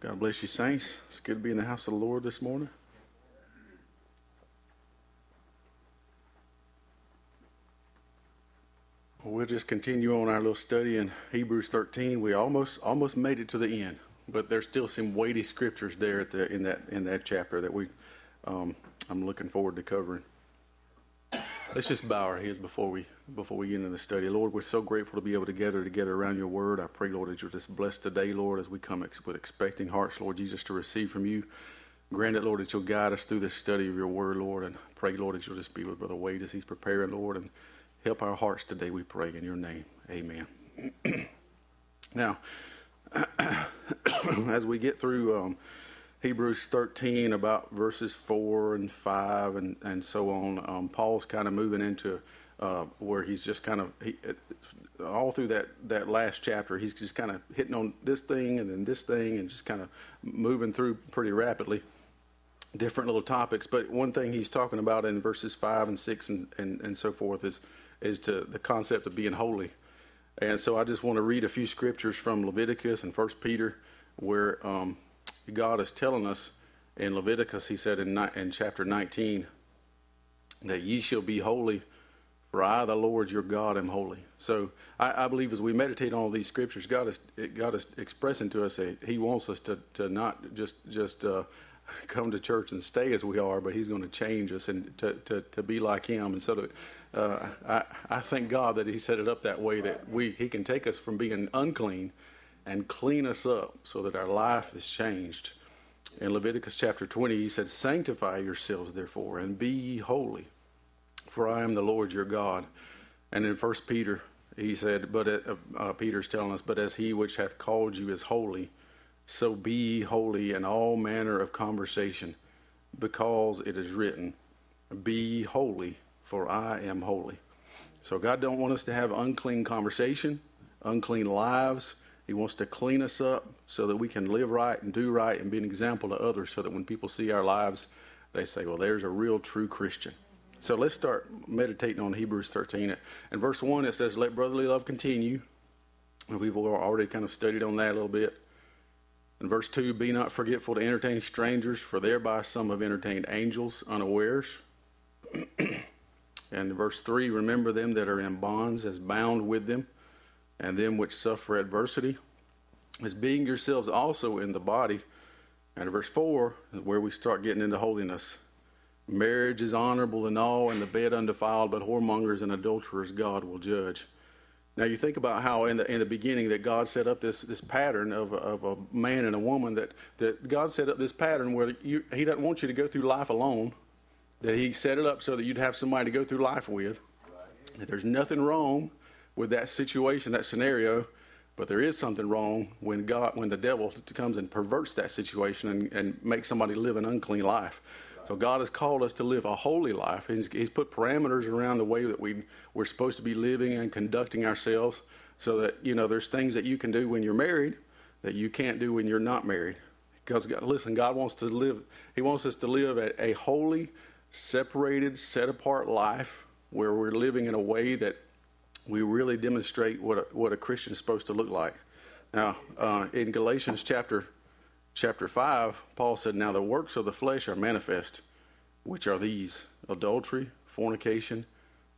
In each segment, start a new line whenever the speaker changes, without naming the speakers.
God bless you, saints. It's good to be in the house of the Lord this morning. We'll just continue on our little study in Hebrews 13. We almost almost made it to the end, but there's still some weighty scriptures there the, in that in that chapter that we um, I'm looking forward to covering. Let's just bow our heads before we before we get into the study. Lord, we're so grateful to be able to gather together around your word. I pray, Lord, that you're just blessed today, Lord, as we come ex- with expecting hearts, Lord Jesus, to receive from you. Grant it, Lord, that you'll guide us through this study of your word, Lord, and pray, Lord, that you'll just be with Brother Wade as he's preparing, Lord, and help our hearts today, we pray in your name. Amen. now, as we get through um, Hebrews 13 about verses 4 and 5 and, and so on. Um, Paul's kind of moving into uh, where he's just kind of, he, all through that, that last chapter, he's just kind of hitting on this thing and then this thing and just kind of moving through pretty rapidly different little topics. But one thing he's talking about in verses 5 and 6 and, and, and so forth is, is to the concept of being holy. And so I just want to read a few scriptures from Leviticus and First Peter where um, God is telling us in Leviticus, he said in, in chapter 19, that ye shall be holy, for I, the Lord your God, am holy. So I, I believe as we meditate on all these scriptures, God is, God is expressing to us that He wants us to, to not just, just uh, come to church and stay as we are, but He's going to change us and to, to, to be like Him. And so to, uh, I, I thank God that He set it up that way that we He can take us from being unclean and clean us up so that our life is changed. In Leviticus chapter 20, he said, Sanctify yourselves, therefore, and be ye holy, for I am the Lord your God. And in 1 Peter, he said, But uh, uh, Peter's telling us, But as he which hath called you is holy, so be ye holy in all manner of conversation, because it is written, Be ye holy, for I am holy. So God don't want us to have unclean conversation, unclean lives, he wants to clean us up so that we can live right and do right and be an example to others so that when people see our lives, they say, well, there's a real true Christian. So let's start meditating on Hebrews 13. In verse 1, it says, Let brotherly love continue. And we've already kind of studied on that a little bit. In verse 2, Be not forgetful to entertain strangers, for thereby some have entertained angels unawares. and verse 3, Remember them that are in bonds as bound with them and them which suffer adversity, as being yourselves also in the body. And verse 4 is where we start getting into holiness. Marriage is honorable in all, and the bed undefiled, but whoremongers and adulterers God will judge. Now you think about how in the in the beginning that God set up this this pattern of of a man and a woman that that God set up this pattern where you, He doesn't want you to go through life alone. That He set it up so that you'd have somebody to go through life with. That there's nothing wrong with that situation, that scenario. But there is something wrong when God, when the devil comes and perverts that situation and, and makes somebody live an unclean life. So God has called us to live a holy life. He's, he's put parameters around the way that we we're supposed to be living and conducting ourselves, so that you know there's things that you can do when you're married that you can't do when you're not married. Because listen, God wants to live. He wants us to live a, a holy, separated, set apart life where we're living in a way that we really demonstrate what a, what a Christian is supposed to look like. Now, uh, in Galatians chapter chapter five, Paul said, "Now the works of the flesh are manifest, which are these: adultery, fornication,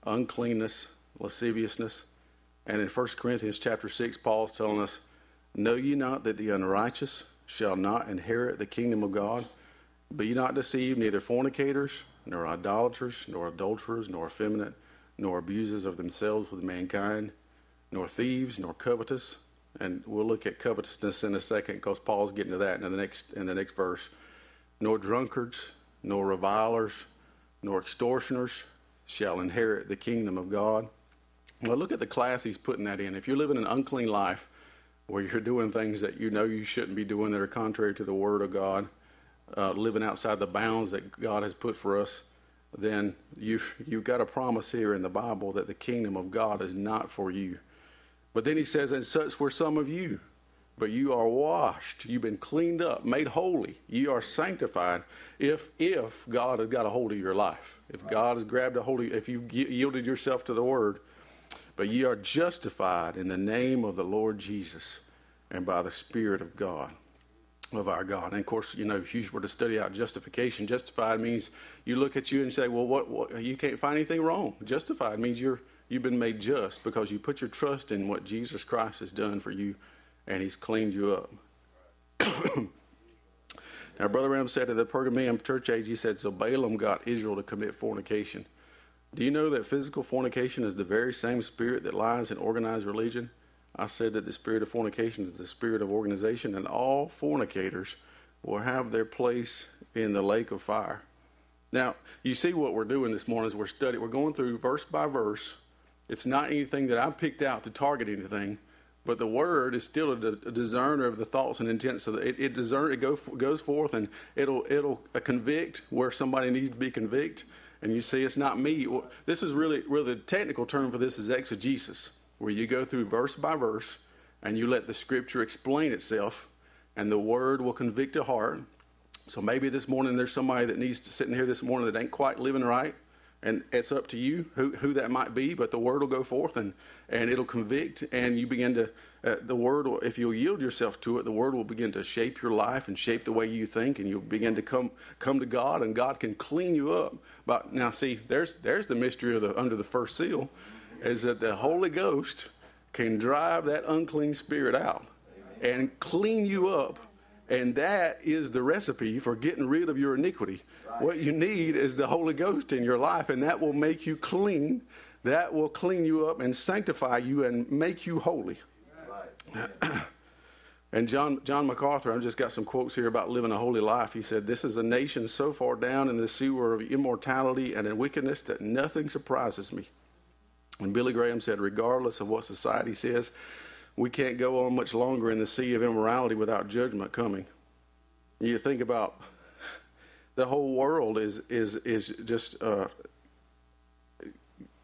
uncleanness, lasciviousness." And in 1 Corinthians chapter six, Paul's telling us, "Know ye not that the unrighteous shall not inherit the kingdom of God? Be not deceived; neither fornicators, nor idolaters, nor adulterers, nor effeminate." Nor abusers of themselves with mankind, nor thieves, nor covetous. And we'll look at covetousness in a second because Paul's getting to that in the next in the next verse. Nor drunkards, nor revilers, nor extortioners shall inherit the kingdom of God. Well, look at the class he's putting that in. If you're living an unclean life where you're doing things that you know you shouldn't be doing that are contrary to the Word of God, uh, living outside the bounds that God has put for us, then you've, you've got a promise here in the Bible that the kingdom of God is not for you. But then he says, and such were some of you, but you are washed, you've been cleaned up, made holy, you are sanctified. If if God has got a hold of your life, if God has grabbed a hold of you, if you've yielded yourself to the Word, but ye are justified in the name of the Lord Jesus and by the Spirit of God. Of our God. And of course, you know, if you were to study out justification, justified means you look at you and say, well, what, what you can't find anything wrong. Justified means you're you've been made just because you put your trust in what Jesus Christ has done for you, and He's cleaned you up. now, Brother Branham said at the Pergamean church age, he said, so Balaam got Israel to commit fornication. Do you know that physical fornication is the very same spirit that lies in organized religion? I said that the spirit of fornication is the spirit of organization, and all fornicators will have their place in the lake of fire. Now, you see what we're doing this morning is we're studying, we're going through verse by verse. It's not anything that I picked out to target anything, but the word is still a, a discerner of the thoughts and intents. So it, it discern, it go, goes forth and it'll it'll uh, convict where somebody needs to be convicted. And you see, it's not me. This is really, really the technical term for this is exegesis where you go through verse by verse and you let the scripture explain itself and the word will convict a heart. So maybe this morning there's somebody that needs to sit in here this morning that ain't quite living right. And it's up to you who, who that might be, but the word will go forth and, and it'll convict, and you begin to, uh, the word, will, if you'll yield yourself to it, the word will begin to shape your life and shape the way you think, and you'll begin to come come to God, and God can clean you up. But now, see, there's there's the mystery of the under the first seal is that the Holy Ghost can drive that unclean spirit out and clean you up. And that is the recipe for getting rid of your iniquity. What you need is the Holy Ghost in your life, and that will make you clean. That will clean you up and sanctify you and make you holy. And John, John MacArthur, I've just got some quotes here about living a holy life. He said, This is a nation so far down in the sewer of immortality and in wickedness that nothing surprises me. And Billy Graham said, regardless of what society says, we can't go on much longer in the sea of immorality without judgment coming. You think about the whole world is is is just uh,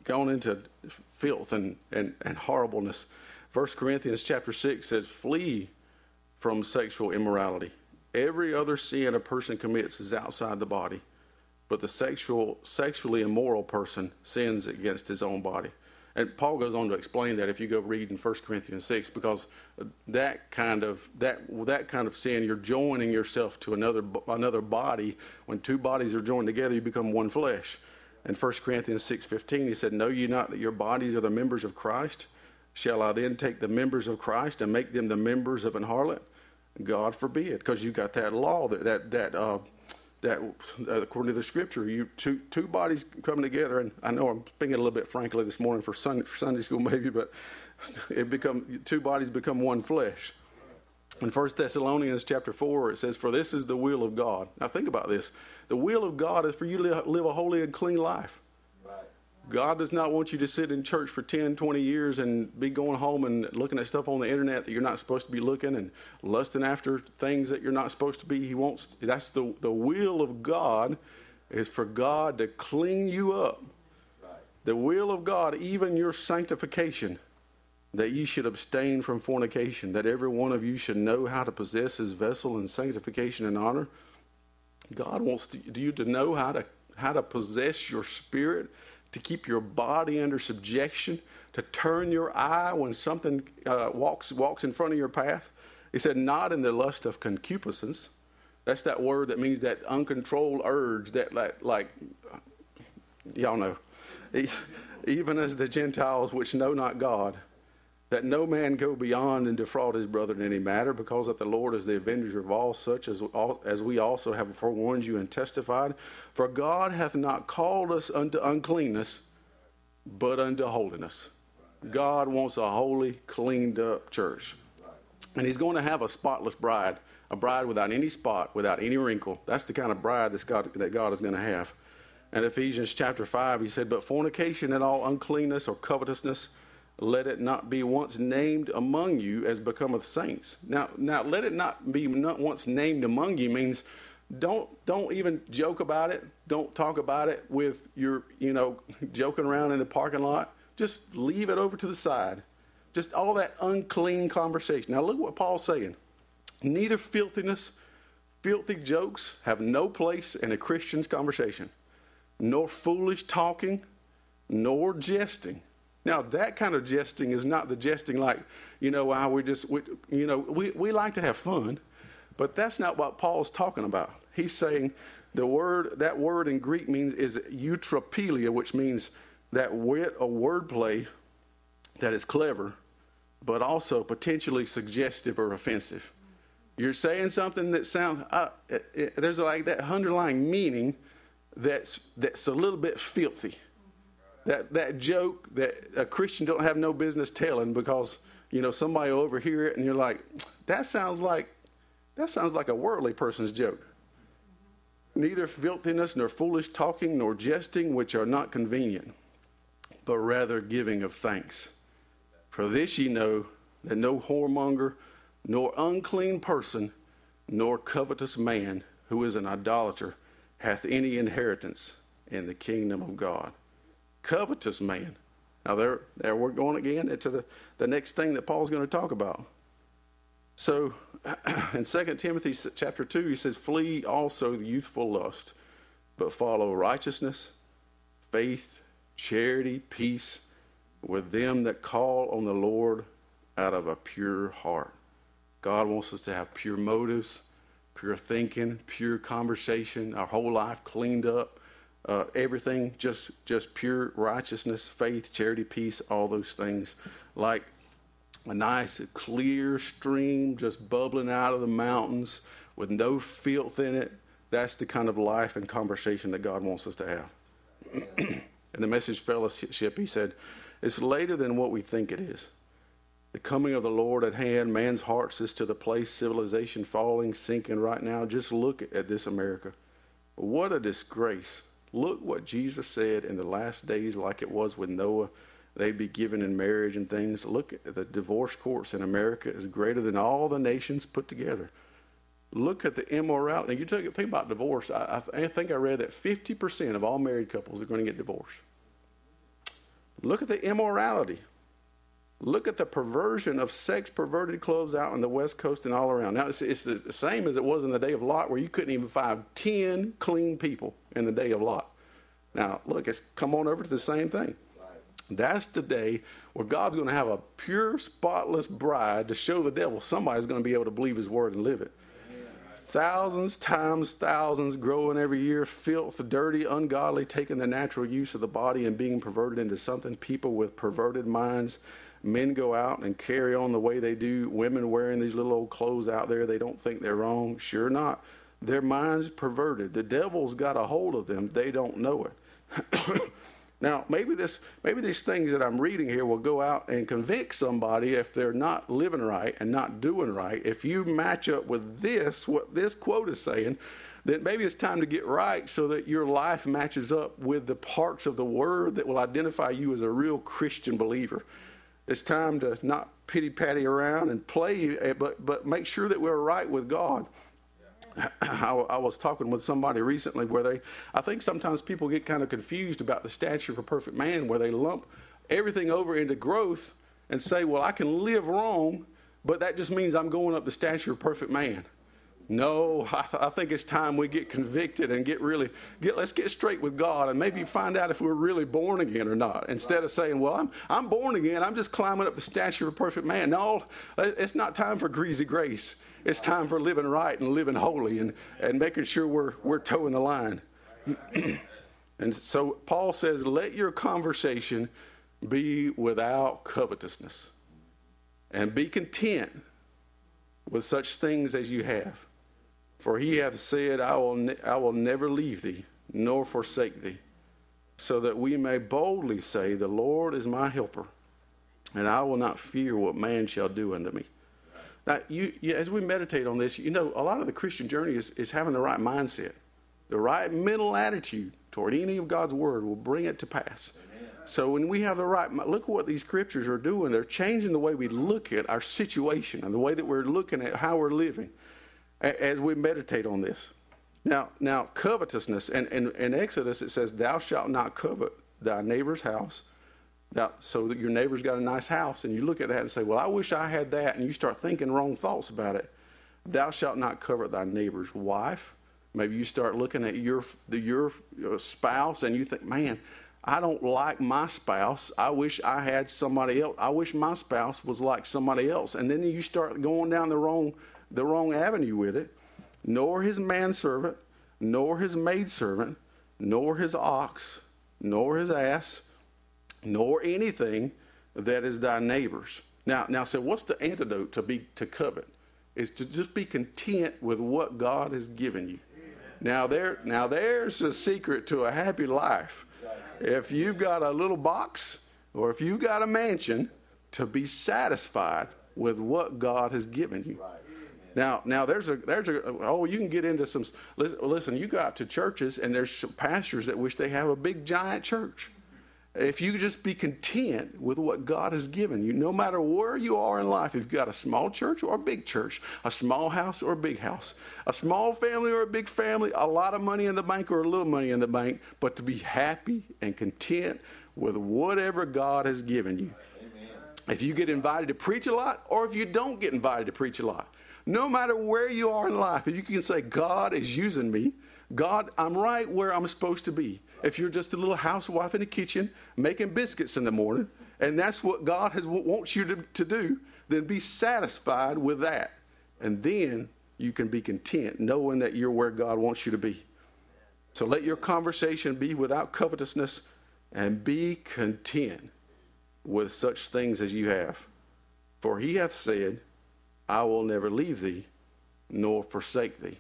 gone into filth and, and, and horribleness. First Corinthians chapter six says, "Flee from sexual immorality. Every other sin a person commits is outside the body, but the sexual sexually immoral person sins against his own body." And Paul goes on to explain that if you go read in 1 Corinthians 6, because that kind of that that kind of sin, you're joining yourself to another another body. When two bodies are joined together, you become one flesh. In 1 Corinthians 6:15, he said, "Know you not that your bodies are the members of Christ? Shall I then take the members of Christ and make them the members of an harlot? God forbid, because you've got that law that that that uh, that according to the scripture, you two two bodies coming together, and I know I'm speaking a little bit frankly this morning for Sunday, for Sunday school maybe, but it become two bodies become one flesh. In 1 Thessalonians chapter 4, it says, For this is the will of God. Now think about this. The will of God is for you to live a holy and clean life. God does not want you to sit in church for 10, 20 years and be going home and looking at stuff on the internet that you're not supposed to be looking and lusting after things that you're not supposed to be. He wants that's the the will of God is for God to clean you up. Right. The will of God, even your sanctification, that you should abstain from fornication, that every one of you should know how to possess his vessel in sanctification and honor. God wants to, you to know how to how to possess your spirit to keep your body under subjection, to turn your eye when something uh, walks, walks in front of your path. He said, not in the lust of concupiscence. That's that word that means that uncontrolled urge, that like, like y'all know. Even as the Gentiles which know not God, that no man go beyond and defraud his brother in any matter, because that the Lord is the avenger of all such as, all, as we also have forewarned you and testified. For God hath not called us unto uncleanness, but unto holiness. God wants a holy, cleaned up church. And He's going to have a spotless bride, a bride without any spot, without any wrinkle. That's the kind of bride that's God, that God is going to have. And Ephesians chapter 5, He said, But fornication and all uncleanness or covetousness, let it not be once named among you as becometh saints. Now, now let it not be not once named among you means don't don't even joke about it. Don't talk about it with your you know joking around in the parking lot. Just leave it over to the side. Just all that unclean conversation. Now look what Paul's saying. Neither filthiness, filthy jokes have no place in a Christian's conversation, nor foolish talking, nor jesting now, that kind of jesting is not the jesting like, you know, why we just, we, you know, we, we like to have fun, But that's not what Paul's talking about. He's saying the word, that word in Greek means is eutrapelia, which means that wit or wordplay that is clever, but also potentially suggestive or offensive. You're saying something that sounds, uh, it, it, there's like that underlying meaning that's, that's a little bit filthy. That, that joke that a Christian don't have no business telling because, you know, somebody will overhear it and you're like, that sounds like, that sounds like a worldly person's joke. Neither filthiness nor foolish talking nor jesting which are not convenient, but rather giving of thanks. For this ye know that no whoremonger, nor unclean person, nor covetous man who is an idolater hath any inheritance in the kingdom of God. Covetous man. Now there, there we're going again into the, the next thing that Paul's going to talk about. So in 2 Timothy chapter 2, he says, Flee also the youthful lust, but follow righteousness, faith, charity, peace with them that call on the Lord out of a pure heart. God wants us to have pure motives, pure thinking, pure conversation, our whole life cleaned up, uh, everything just just pure righteousness, faith, charity, peace, all those things, like a nice clear stream just bubbling out of the mountains with no filth in it. That's the kind of life and conversation that God wants us to have. in the message fellowship, he said, "It's later than what we think it is." the coming of the Lord at hand. Man's hearts is to the place, civilization falling, sinking right now. Just look at this America. What a disgrace. Look what Jesus said in the last days, like it was with Noah. They'd be given in marriage and things. Look at the divorce courts in America is greater than all the nations put together. Look at the immorality. You think about divorce. I, I think I read that 50% of all married couples are going to get divorced. Look at the immorality. Look at the perversion of sex perverted clubs out on the West Coast and all around. Now, it's, it's, the same as it was in the day of Lot, where you couldn't even find 10 clean people in the day of Lot. Now, look, it's come on over to the same thing. That's the day where God's going to have a pure, spotless bride to show the devil somebody's going to be able to believe his word and live it. Thousands times thousands growing every year, filth, dirty, ungodly, taking the natural use of the body and being perverted into something. People with perverted minds men go out and carry on the way they do. Women wearing these little old clothes out there, they don't think they're wrong. Sure not. Their minds perverted. The devil's got a hold of them. They don't know it. now, maybe this, maybe these things that I'm reading here will go out and convict somebody if they're not living right and not doing right. If you match up with this, what this quote is saying, then maybe it's time to get right so that your life matches up with the parts of the word that will identify you as a real Christian believer. It's time to not pity patty around and play, eh, but, but make sure that we're right with God. I, was talking with somebody recently where they, I think sometimes people get kind of confused about the stature of a perfect man, where they lump everything over into growth and say, well, I can live wrong, but that just means I'm going up the stature of perfect man. No, I, th- I, think it's time we get convicted and get really get. Let's get straight with God and maybe find out if we're really born again or not. Instead of saying, "Well, I'm I'm born again. I'm just climbing up the stature of a perfect man." No, it's not time for greasy grace. It's time for living right and living holy and and making sure we're we're toeing the line. and so Paul says, "Let your conversation be without covetousness, and be content with such things as you have." For he hath said, I will, ne- I will never leave thee, nor forsake thee, so that we may boldly say, The Lord is my helper, and I will not fear what man shall do unto me. Now, you, you, as we meditate on this, you know, a lot of the Christian journey is, is having the right mindset. The right mental attitude toward any of God's word will bring it to pass. So when we have the right, look at what these scriptures are doing. They're changing the way we look at our situation and the way that we're looking at how we're living as we meditate on this. Now, now covetousness, and in Exodus it says, Thou shalt not covet thy neighbor's house. Thou, so that your neighbor's got a nice house, and you look at that and say, Well, I wish I had that, and you start thinking wrong thoughts about it. Thou shalt not covet thy neighbor's wife. Maybe you start looking at your, your, your spouse and you think, Man, I don't like my spouse. I wish I had somebody else. I wish my spouse was like somebody else. And then you start going down the wrong the wrong avenue with it, nor his manservant, nor his maidservant, nor his ox, nor his ass, nor anything that is thy neighbor's. Now, now, so what's the antidote to be to covet? Is to just be content with what God has given you. Now there, now there's a secret to a happy life. If you've got a little box or if you've got a mansion, to be satisfied with what God has given you. Now, now there's a there's a oh you can get into some listen. You got to churches and there's pastors that wish they have a big giant church. If you just be content with what God has given you, no matter where you are in life, if you've got a small church or a big church, a small house or a big house, a small family or a big family, a lot of money in the bank or a little money in the bank, but to be happy and content with whatever God has given you. Amen. If you get invited to preach a lot or if you don't get invited to preach a lot, no matter where you are in life, if you can say, God is using me, God, I'm right where I'm supposed to be if you're just a little housewife in the kitchen making biscuits in the morning, and that's what God has, wants you to, to do, then be satisfied with that. And then you can be content knowing that you're where God wants you to be. So let your conversation be without covetousness and be content with such things as you have. For he hath said, I will never leave thee nor forsake thee.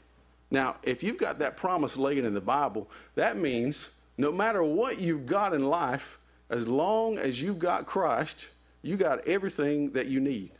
Now, if you've got that promise laid in the Bible, that means no matter what you've got in life, as long as you've got Christ, you got everything that you need.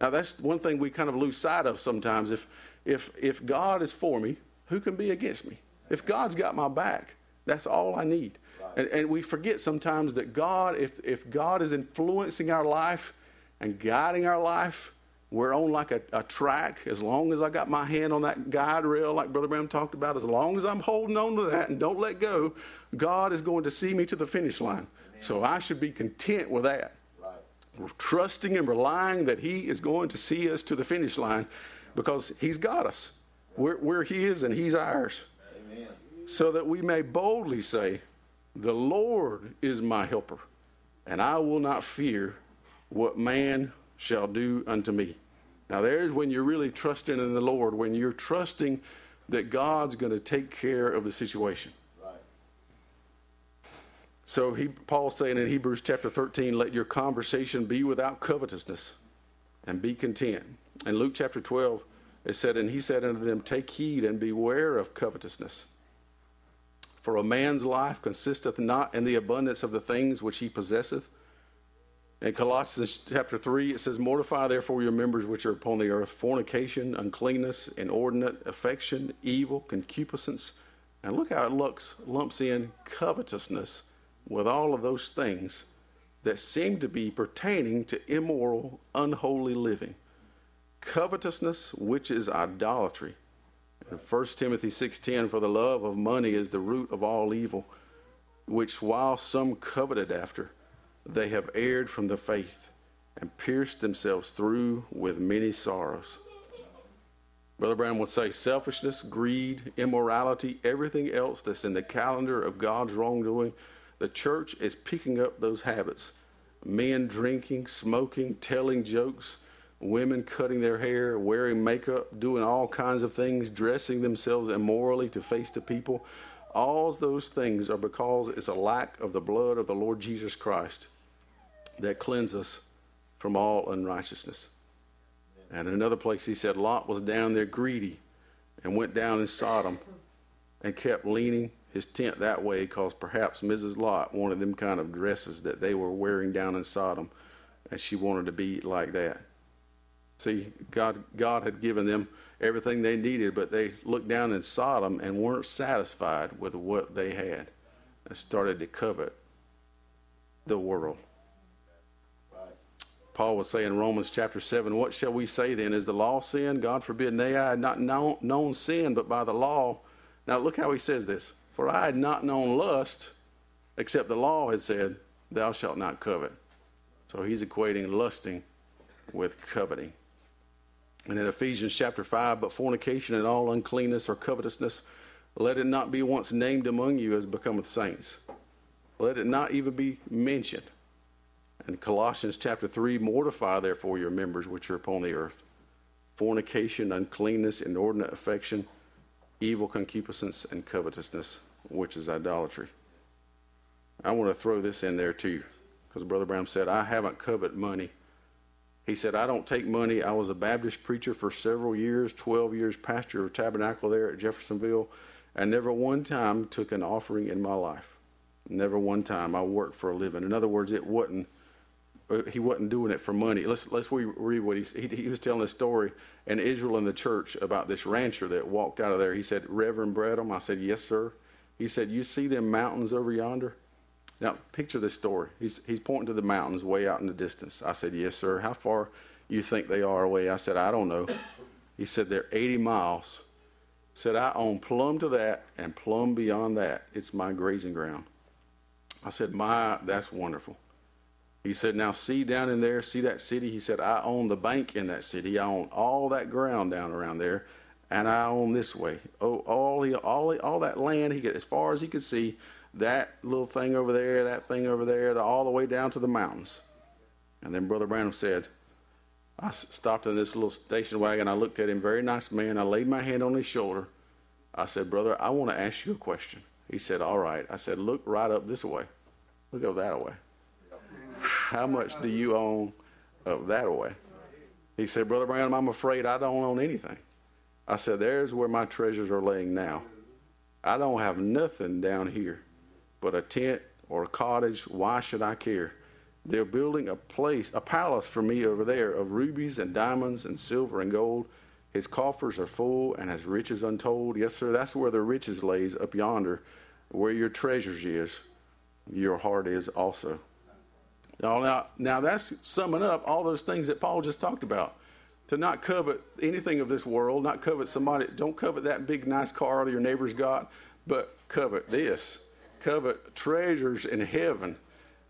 Now that's one thing we kind of lose sight of sometimes. If if if God is for me, who can be against me? If God's got my back, that's all I need. And, and we forget sometimes that God, if if God is influencing our life and guiding our life, we're on like a, a, track. As long as I got my hand on that guide rail, like Brother Branham talked about, as long as I'm holding on to that and don't let go, God is going to see me to the finish line. Amen. So I should be content with that. Right. Trusting and relying that He is going to see us to the finish line because He's got us. We're, we're His and He's ours. Amen. So that we may boldly say, The Lord is my helper, and I will not fear what man shall do unto me. Now, there's when you're really trusting in the Lord, when you're trusting that God's going to take care of the situation. Right. So he, Paul's saying in Hebrews chapter 13, let your conversation be without covetousness and be content. In Luke chapter 12, it said, And he said unto them, Take heed and beware of covetousness. For a man's life consisteth not in the abundance of the things which he possesseth. In Colossians chapter 3, it says, Mortify therefore your members which are upon the earth fornication, uncleanness, inordinate affection, evil, concupiscence. And look how it looks, lumps in covetousness with all of those things that seem to be pertaining to immoral, unholy living. Covetousness, which is idolatry. In 1 Timothy 6:10, for the love of money is the root of all evil, which while some coveted after, they have erred from the faith and pierced themselves through with many sorrows. Brother Branham would say selfishness, greed, immorality, everything else that's in the calendar of God's wrongdoing, the church is picking up those habits. Men drinking, smoking, telling jokes, women cutting their hair, wearing makeup, doing all kinds of things, dressing themselves immorally to face the people. All those things are because it's a lack of the blood of the Lord Jesus Christ that cleanse us from all unrighteousness. And another place, he said, Lot was down there greedy and went down in Sodom and kept leaning his tent that way because perhaps Mrs. Lot wanted them kind of dresses that they were wearing down in Sodom, and she wanted to be like that. See, God, God had given them everything they needed, but they looked down in Sodom and weren't satisfied with what they had and started to covet the world. Paul would say in Romans chapter 7, What shall we say then? Is the law sin? God forbid. Nay, I had not known, known sin, but by the law. Now look how he says this. For I had not known lust, except the law had said, Thou shalt not covet. So he's equating lusting with coveting. And in Ephesians chapter 5, but fornication and all uncleanness or covetousness, let it not be once named among you as becometh saints. Let it not even be mentioned and Colossians chapter 3 Mortify therefore your members which are upon the earth. fornication, uncleanness, inordinate affection, evil concupiscence, and covetousness, which is idolatry. I want to throw this in there too, because Brother Branham said, I haven't coveted money. He said, I don't take money. I was a Baptist preacher for several years, 12 years, pastor of tabernacle there at Jeffersonville, and never one time took an offering in my life. Never one time. I worked for a living. In other words, it wasn't Uh, he wasn't doing it for money. Let's let's read what he, he he was telling a story in Israel in the church about this rancher that walked out of there. He said, Reverend Branham. I said, Yes, sir. He said, You see them mountains over yonder? Now picture this story. He's he's pointing to the mountains way out in the distance. I said, Yes, sir. How far you think they are away? I said, I don't know. He said they're 80 miles. Said I own plumb to that and plumb beyond that. It's my grazing ground. I said, My, that's wonderful. He said, Now see down in there, see that city? He said, I own the bank in that city. I own all that ground down around there, and I own this way. Oh, all, he, all, all that land, he could, as far as he could see, that little thing over there, that thing over there, all the way down to the mountains. And then Brother Branham said, I stopped in this little station wagon. I looked at him, very nice man. I laid my hand on his shoulder. I said, Brother, I want to ask you a question. He said, All right. I said, Look right up this way. Look up that way. How much do you own of that away? He said, Brother Branham, I'm afraid I don't own anything. I said, There's where my treasures are laying now. I don't have nothing down here but a tent or a cottage. Why should I care? They're building a place, a palace for me over there of rubies and diamonds and silver and gold. His coffers are full and his riches untold. Yes, sir, that's where the riches lays up yonder. Where your treasures is, your heart is also. Now, now, that's summing up all those things that Paul just talked about. To not covet anything of this world, not covet somebody, don't covet that big nice car that your neighbor's got, but covet this. Covet treasures in heaven.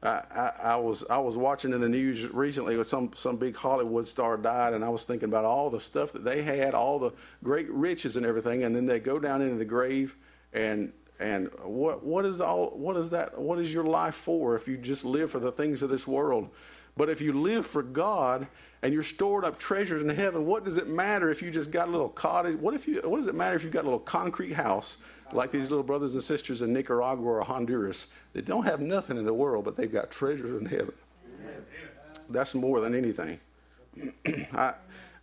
I, I, I, was I was watching in the news recently with some some big Hollywood star died, and I was thinking about all the stuff that they had, all the great riches and everything, and then they go down into the grave, and and what what is all what is that what is your life for if you just live for the things of this world? But if you live for god and you're stored up treasures in heaven what does it matter if you just got a little cottage? What if you what does it matter if you've got a little concrete house like these little brothers and sisters in nicaragua or honduras? They don't have nothing in the world but they've got treasures in heaven. That's more than anything. I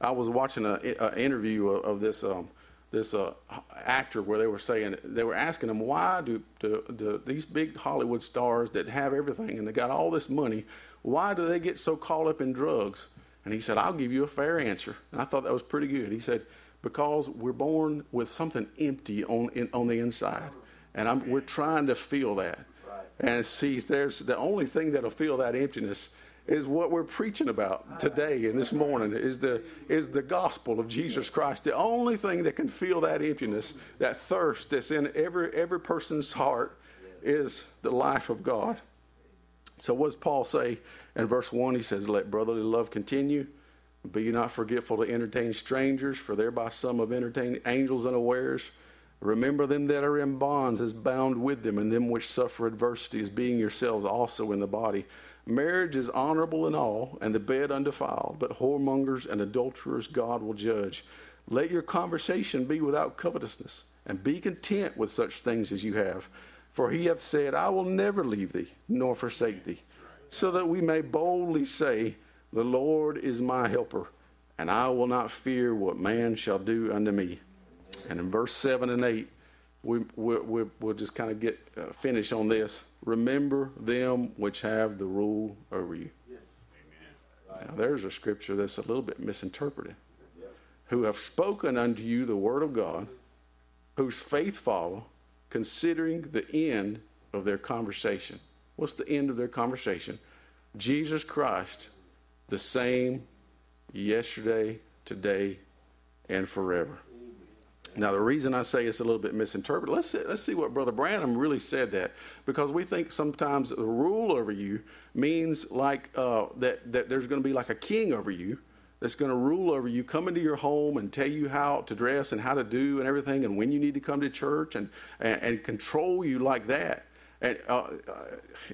i was watching an interview of, of this um, this uh, actor where they were saying they were asking him why do, do, do, these big Hollywood stars that have everything and they got all this money why do they get so caught up in drugs? And he said I'll give you a fair answer. And I thought that was pretty good. He said because we're born with something empty on in, on the inside. And I'm, we're trying to feel that. And see there's the only thing that'll fill that emptiness is what we're preaching about today and this morning is the is the gospel of Jesus Christ. The only thing that can fill that emptiness, that thirst that's in every every person's heart is the life of God. So what does Paul say in verse 1? He says, Let brotherly love continue. Be not forgetful to entertain strangers, for thereby some have entertained angels unawares. Remember them that are in bonds as bound with them, and them which suffer adversity as being yourselves also in the body. Marriage is honorable in all, and the bed undefiled, but whoremongers and adulterers God will judge. Let your conversation be without covetousness, and be content with such things as you have. For he hath said, I will never leave thee, nor forsake thee, so that we may boldly say, The Lord is my helper, and I will not fear what man shall do unto me. And in verse 7 and 8, we, we, we, will just kind of get uh, finish on this. Remember them which have the rule over you. Yes. Amen. Now, there's a scripture that's a little bit misinterpreted. Yes. Who have spoken unto you the word of God, whose faith follow, considering the end of their conversation. What's the end of their conversation? Jesus Christ, the same yesterday, today, and forever. Now, the reason I say it's a little bit misinterpreted, let's see, let's see what Brother Branham really said that, because we think sometimes the rule over you means like uh, that, that there's going to be like a king over you that's going to rule over you, come into your home and tell you how to dress and how to do and everything, and when you need to come to church and, and, and control you like that. And, uh,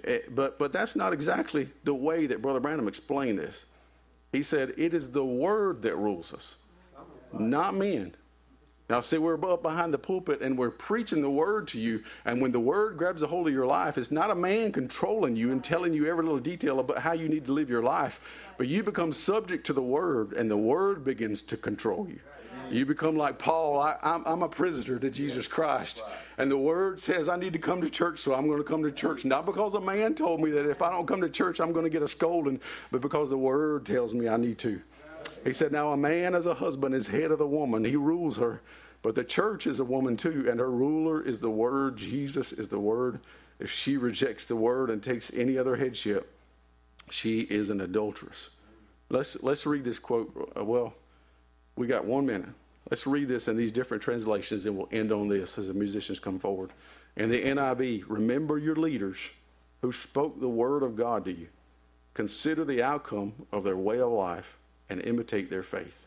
uh, but, but that's not exactly the way that Brother Branham explained this. He said, It is the word that rules us. not men. Now, see, we're up behind the pulpit and we're preaching the word to you. And when the word grabs a hold of your life, it's not a man controlling you and telling you every little detail about how you need to live your life, but you become subject to the word and the word begins to control you. You become like Paul. I, am a prisoner to Jesus Christ. And the word says I need to come to church, so I'm going to come to church. Not because a man told me that if I don't come to church, I'm going to get a scolding, but because the word tells me I need to. He said, Now a man as a husband is head of the woman, he rules her. But the church is a woman too, and her ruler is the word. Jesus is the word. If she rejects the word and takes any other headship, she is an adulteress. Let's, let's read this quote. Uh, well, we got one minute. Let's read this in these different translations, and we'll end on this as the musicians come forward. In the NIV, remember your leaders who spoke the word of God to you. Consider the outcome of their way of life and imitate their faith.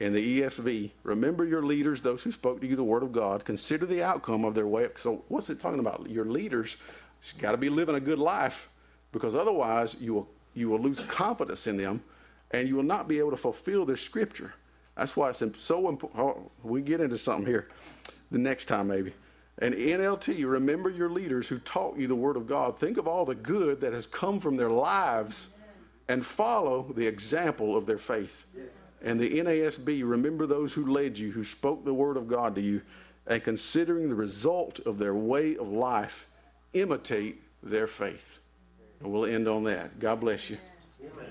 In the ESV, remember your leaders, those who spoke to you the word of God. Consider the outcome of their way. Of. So, what's it talking about? Your leaders got to be living a good life because otherwise you will, you will lose confidence in them and you will not be able to fulfill their scripture. That's why it's so important. Oh, we get into something here the next time, maybe. And NLT, remember your leaders who taught you the Word of God. Think of all the good that has come from their lives and follow the example of their faith. And the NASB, remember those who led you, who spoke the Word of God to you, and considering the result of their way of life, imitate their faith. And we'll end on that. God bless you. Amen.